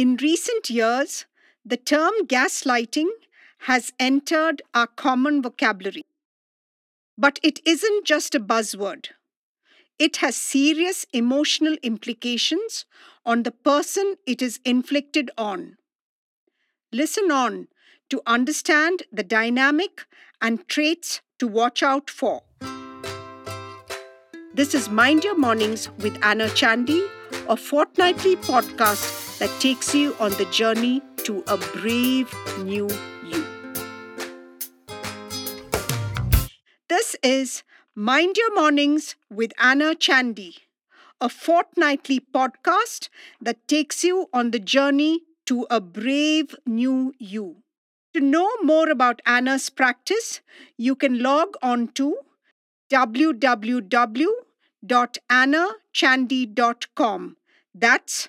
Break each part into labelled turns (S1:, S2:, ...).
S1: In recent years, the term gaslighting has entered our common vocabulary. But it isn't just a buzzword. It has serious emotional implications on the person it is inflicted on. Listen on to understand the dynamic and traits to watch out for. This is Mind Your Mornings with Anna Chandy, a fortnightly podcast that takes you on the journey to a brave new you. This is Mind Your Mornings with Anna Chandy, a fortnightly podcast that takes you on the journey to a brave new you. To know more about Anna's practice, you can log on to www.annachandy.com. That's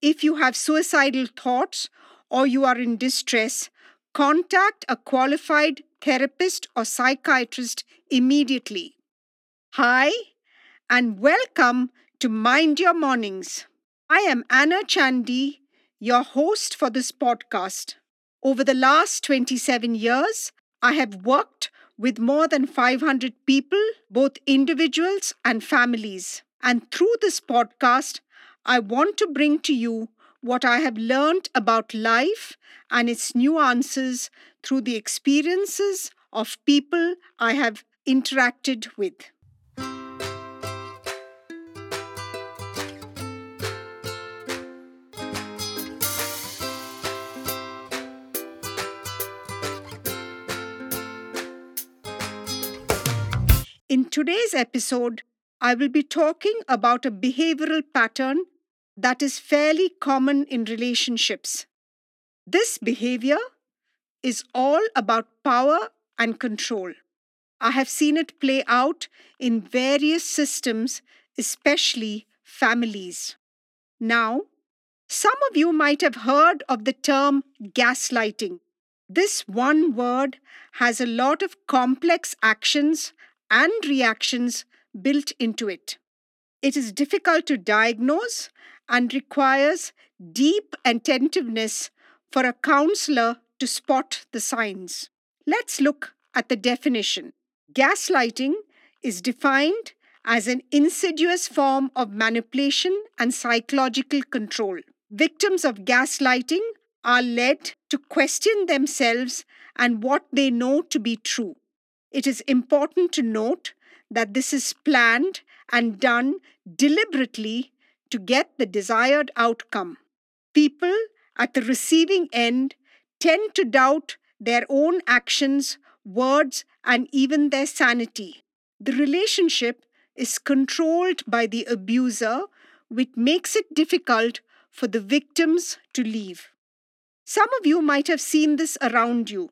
S1: If you have suicidal thoughts or you are in distress, contact a qualified therapist or psychiatrist immediately. Hi, and welcome to Mind Your Mornings. I am Anna Chandy, your host for this podcast. Over the last 27 years, I have worked with more than 500 people, both individuals and families. And through this podcast, I want to bring to you what I have learned about life and its nuances through the experiences of people I have interacted with. In today's episode, I will be talking about a behavioral pattern that is fairly common in relationships. This behavior is all about power and control. I have seen it play out in various systems, especially families. Now, some of you might have heard of the term gaslighting. This one word has a lot of complex actions and reactions built into it. It is difficult to diagnose and requires deep attentiveness for a counselor to spot the signs. Let's look at the definition. Gaslighting is defined as an insidious form of manipulation and psychological control. Victims of gaslighting are led to question themselves and what they know to be true. It is important to note that this is planned and done deliberately to get the desired outcome. People at the receiving end tend to doubt their own actions, words, and even their sanity. The relationship is controlled by the abuser, which makes it difficult for the victims to leave. Some of you might have seen this around you.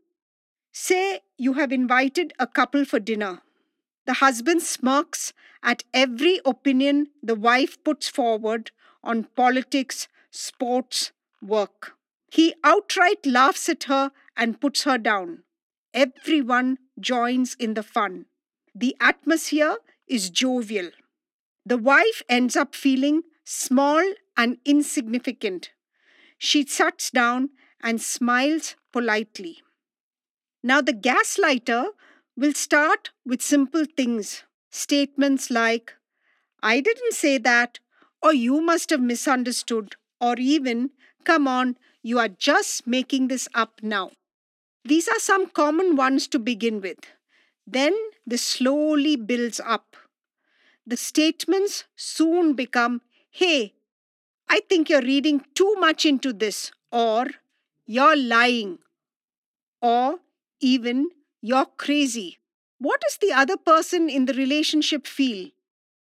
S1: Say you have invited a couple for dinner. The husband smirks at every opinion the wife puts forward on politics, sports, work. He outright laughs at her and puts her down. Everyone joins in the fun. The atmosphere is jovial. The wife ends up feeling small and insignificant. She sits down and smiles politely. Now, the gaslighter will start with simple things, statements like, I didn't say that, or you must have misunderstood, or even, come on, you are just making this up now. These are some common ones to begin with. Then this slowly builds up. The statements soon become, hey, I think you're reading too much into this, or you're lying, or even, you're crazy. What does the other person in the relationship feel?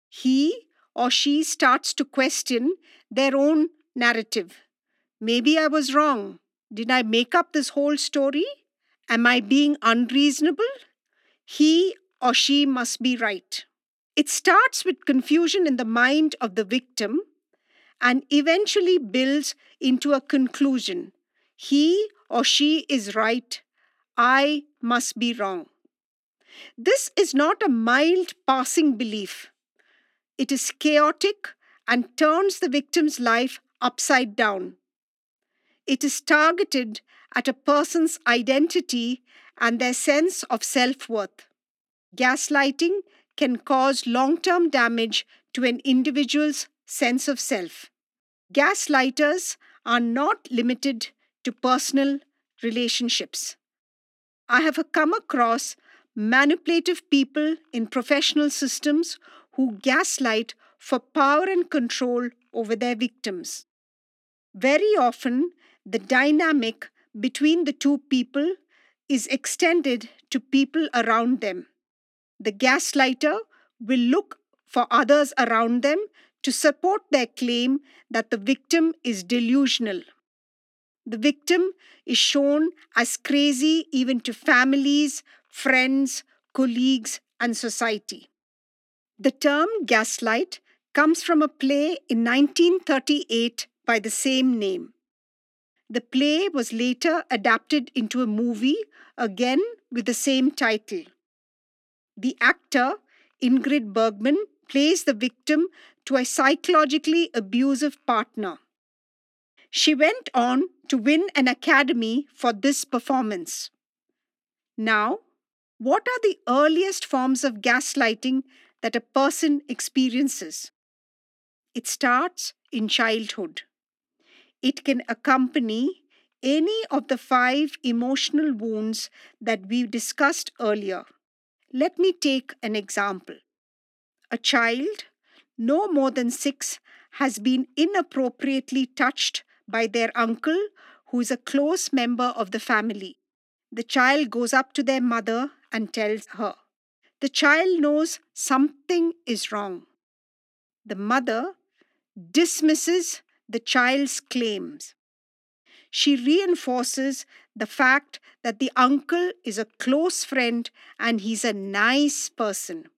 S1: He or she starts to question their own narrative. Maybe I was wrong. Did I make up this whole story? Am I being unreasonable? He or she must be right. It starts with confusion in the mind of the victim and eventually builds into a conclusion. He or she is right. I must be wrong. This is not a mild passing belief. It is chaotic and turns the victim's life upside down. It is targeted at a person's identity and their sense of self worth. Gaslighting can cause long term damage to an individual's sense of self. Gaslighters are not limited to personal relationships. I have come across manipulative people in professional systems who gaslight for power and control over their victims. Very often, the dynamic between the two people is extended to people around them. The gaslighter will look for others around them to support their claim that the victim is delusional. The victim is shown as crazy even to families, friends, colleagues, and society. The term gaslight comes from a play in 1938 by the same name. The play was later adapted into a movie, again with the same title. The actor, Ingrid Bergman, plays the victim to a psychologically abusive partner. She went on to win an Academy for this performance. Now, what are the earliest forms of gaslighting that a person experiences? It starts in childhood. It can accompany any of the five emotional wounds that we discussed earlier. Let me take an example. A child, no more than six, has been inappropriately touched by their uncle, who is a close member of the family. The child goes up to their mother and tells her. The child knows something is wrong. The mother dismisses the child's claims. She reinforces the fact that the uncle is a close friend and he's a nice person.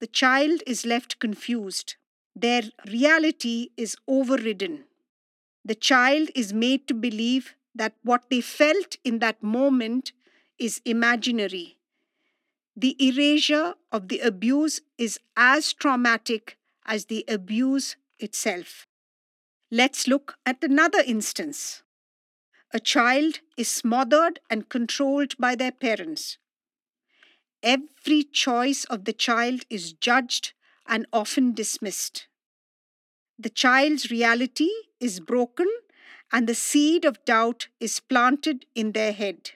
S1: The child is left confused. Their reality is overridden. The child is made to believe that what they felt in that moment is imaginary. The erasure of the abuse is as traumatic as the abuse itself. Let's look at another instance. A child is smothered and controlled by their parents. Every choice of the child is judged and often dismissed. The child's reality is broken and the seed of doubt is planted in their head.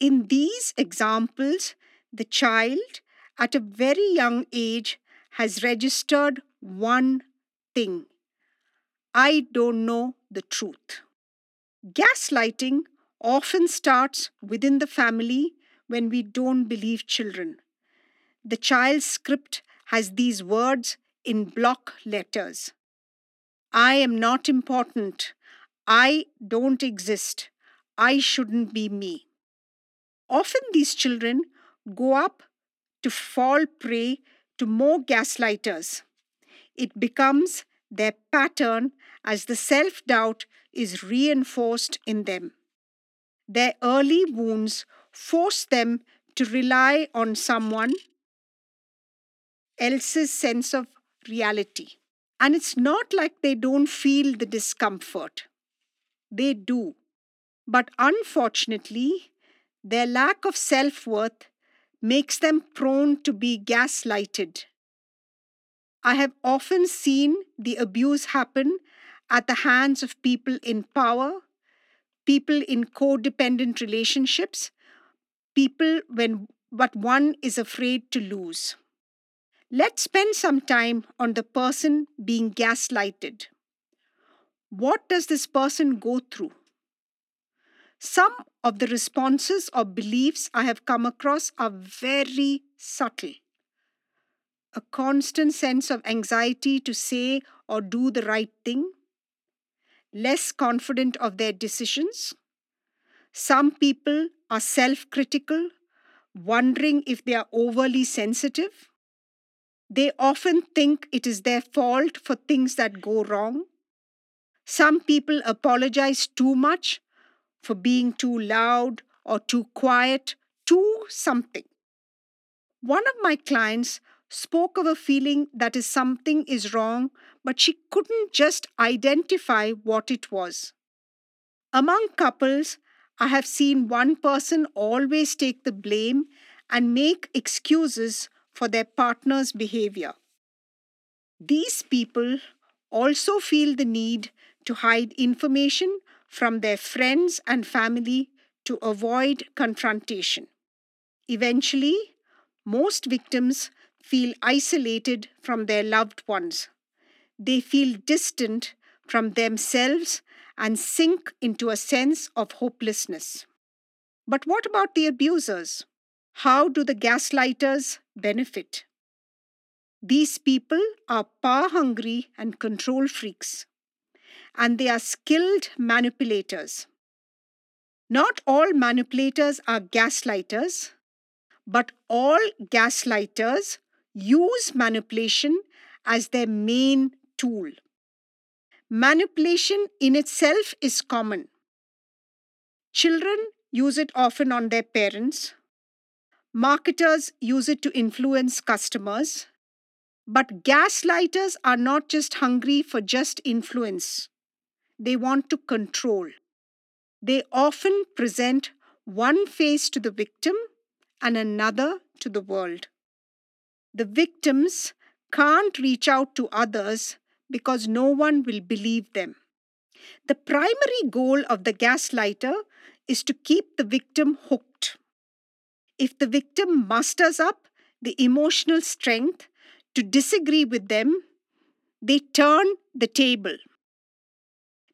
S1: In these examples, the child at a very young age has registered one thing I don't know the truth. Gaslighting often starts within the family when we don't believe children. The child's script has these words in block letters I am not important. I don't exist. I shouldn't be me. Often these children go up to fall prey to more gaslighters. It becomes their pattern as the self doubt is reinforced in them. Their early wounds force them to rely on someone else's sense of reality. And it's not like they don't feel the discomfort, they do. But unfortunately, their lack of self worth makes them prone to be gaslighted I have often seen the abuse happen at the hands of people in power, people in codependent relationships, people when but one is afraid to lose. Let's spend some time on the person being gaslighted. What does this person go through? Some of the responses or beliefs I have come across are very subtle a constant sense of anxiety to say or do the right thing, less confident of their decisions. Some people are self critical, wondering if they are overly sensitive. They often think it is their fault for things that go wrong. Some people apologize too much for being too loud or too quiet, too something. One of my clients spoke of a feeling that is something is wrong, but she couldn't just identify what it was. Among couples, I have seen one person always take the blame and make excuses for their partner's behavior. These people also feel the need to hide information from their friends and family to avoid confrontation. Eventually, most victims feel isolated from their loved ones. They feel distant from themselves and sink into a sense of hopelessness. But what about the abusers? How do the gaslighters benefit? These people are power hungry and control freaks, and they are skilled manipulators. Not all manipulators are gaslighters, but all gaslighters use manipulation as their main tool. Manipulation in itself is common. Children use it often on their parents. Marketers use it to influence customers. But gaslighters are not just hungry for just influence, they want to control. They often present one face to the victim and another to the world. The victims can't reach out to others because no one will believe them. The primary goal of the gaslighter is to keep the victim hooked. If the victim musters up the emotional strength to disagree with them, they turn the table.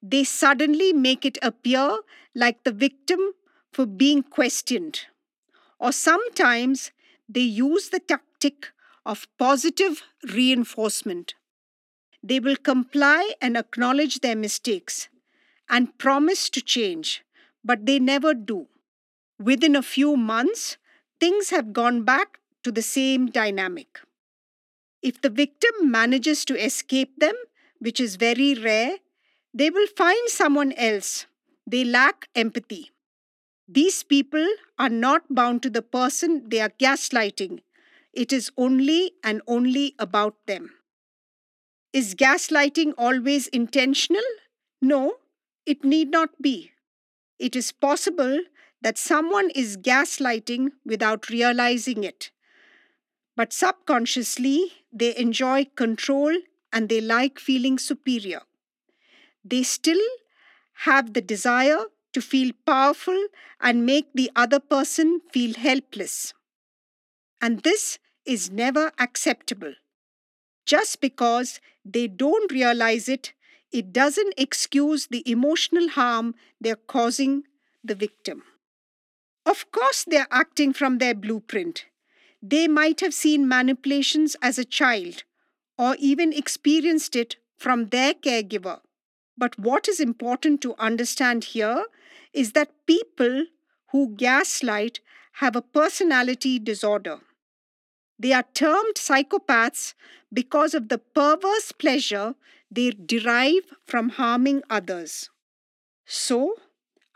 S1: They suddenly make it appear like the victim for being questioned. Or sometimes they use the tactic of positive reinforcement. They will comply and acknowledge their mistakes and promise to change, but they never do. Within a few months, things have gone back to the same dynamic. If the victim manages to escape them, which is very rare, they will find someone else. They lack empathy. These people are not bound to the person they are gaslighting. It is only and only about them. Is gaslighting always intentional? No, it need not be. It is possible that someone is gaslighting without realizing it. But subconsciously, they enjoy control and they like feeling superior. They still have the desire to feel powerful and make the other person feel helpless. And this is never acceptable. Just because they don't realize it, it doesn't excuse the emotional harm they're causing the victim. Of course, they're acting from their blueprint. They might have seen manipulations as a child or even experienced it from their caregiver. But what is important to understand here is that people who gaslight have a personality disorder. They are termed psychopaths because of the perverse pleasure they derive from harming others. So,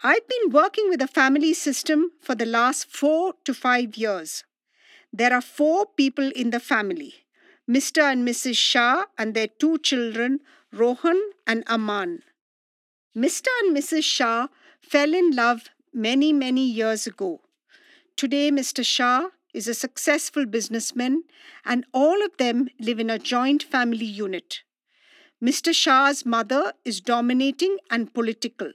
S1: I've been working with a family system for the last four to five years. There are four people in the family Mr. and Mrs. Shah and their two children, Rohan and Aman. Mr. and Mrs. Shah fell in love many, many years ago. Today, Mr. Shah is a successful businessman, and all of them live in a joint family unit. Mr. Shah's mother is dominating and political.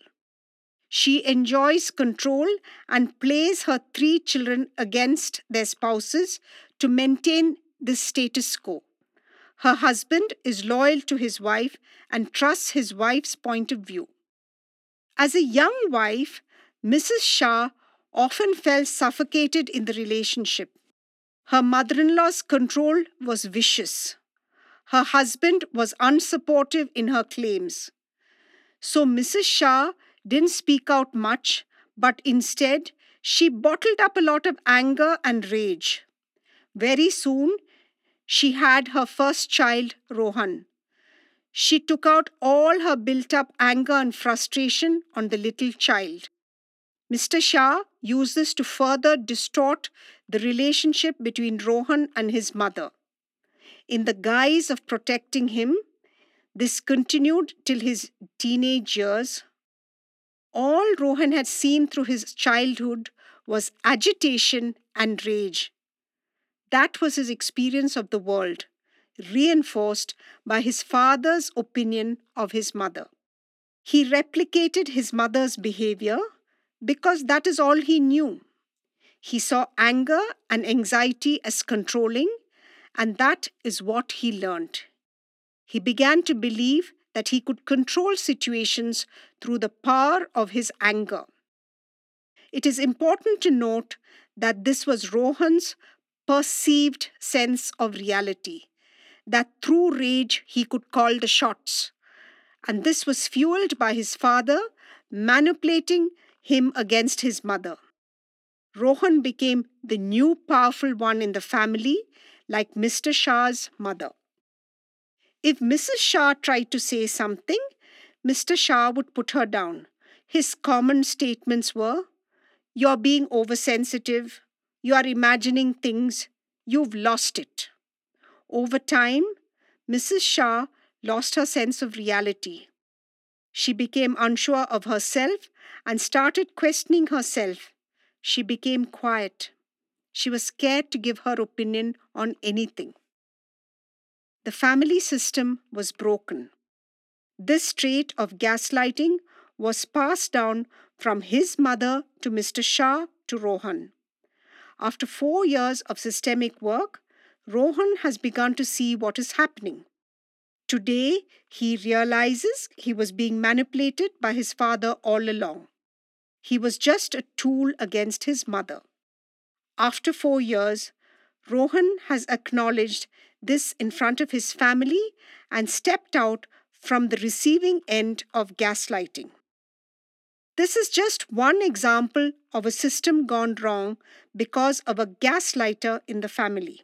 S1: She enjoys control and plays her three children against their spouses to maintain the status quo. Her husband is loyal to his wife and trusts his wife's point of view. As a young wife, Mrs. Shah often felt suffocated in the relationship. Her mother in law's control was vicious. Her husband was unsupportive in her claims. So Mrs. Shah didn't speak out much, but instead she bottled up a lot of anger and rage. Very soon, she had her first child, Rohan. She took out all her built up anger and frustration on the little child. Mr. Shah used this to further distort the relationship between Rohan and his mother. In the guise of protecting him, this continued till his teenage years. All Rohan had seen through his childhood was agitation and rage. That was his experience of the world, reinforced by his father's opinion of his mother. He replicated his mother's behavior because that is all he knew. He saw anger and anxiety as controlling, and that is what he learned. He began to believe that he could control situations through the power of his anger. It is important to note that this was Rohan's perceived sense of reality, that through rage he could call the shots. And this was fueled by his father manipulating him against his mother. Rohan became the new powerful one in the family, like Mr. Shah's mother. If Mrs. Shah tried to say something, Mr. Shah would put her down. His common statements were, You're being oversensitive, you are imagining things, you've lost it. Over time, Mrs. Shah lost her sense of reality. She became unsure of herself and started questioning herself. She became quiet. She was scared to give her opinion on anything. The family system was broken. This trait of gaslighting was passed down from his mother to Mr. Shah to Rohan. After four years of systemic work, Rohan has begun to see what is happening. Today, he realizes he was being manipulated by his father all along. He was just a tool against his mother. After four years, Rohan has acknowledged this in front of his family and stepped out from the receiving end of gaslighting. This is just one example of a system gone wrong because of a gaslighter in the family.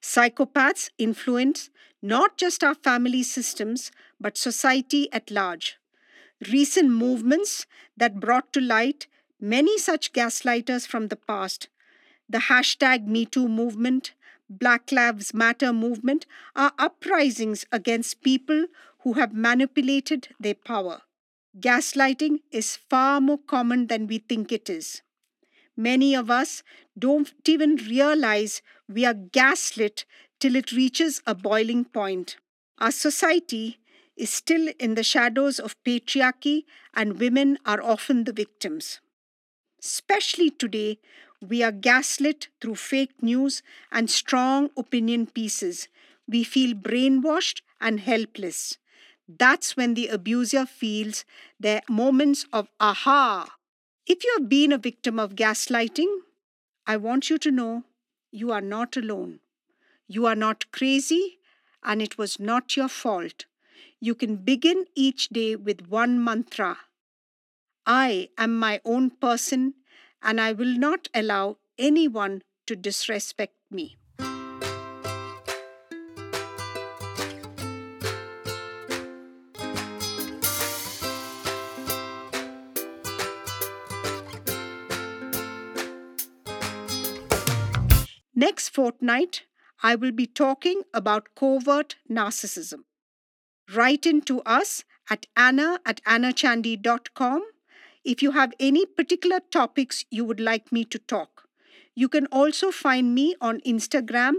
S1: Psychopaths influence not just our family systems, but society at large. Recent movements that brought to light many such gaslighters from the past, the hashtag MeToo movement, Black Lives Matter movement, are uprisings against people who have manipulated their power. Gaslighting is far more common than we think it is. Many of us don't even realize we are gaslit till it reaches a boiling point. Our society is still in the shadows of patriarchy, and women are often the victims. Especially today, we are gaslit through fake news and strong opinion pieces. We feel brainwashed and helpless. That's when the abuser feels their moments of aha if you have been a victim of gaslighting, I want you to know you are not alone. You are not crazy, and it was not your fault. You can begin each day with one mantra I am my own person, and I will not allow anyone to disrespect me. Next fortnight, I will be talking about covert narcissism. Write in to us at anna at annachandy.com if you have any particular topics you would like me to talk. You can also find me on Instagram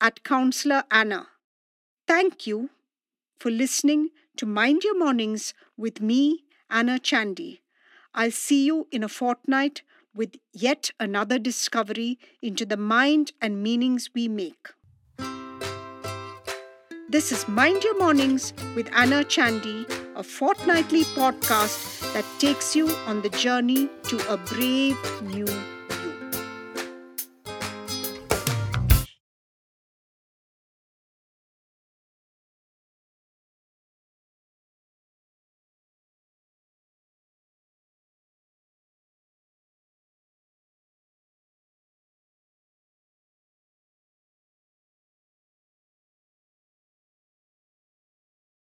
S1: at Counselor Anna. Thank you for listening to Mind Your Mornings with me, Anna Chandy. I'll see you in a fortnight with yet another discovery into the mind and meanings we make. This is Mind Your Mornings with Anna Chandy, a fortnightly podcast that takes you on the journey to a brave new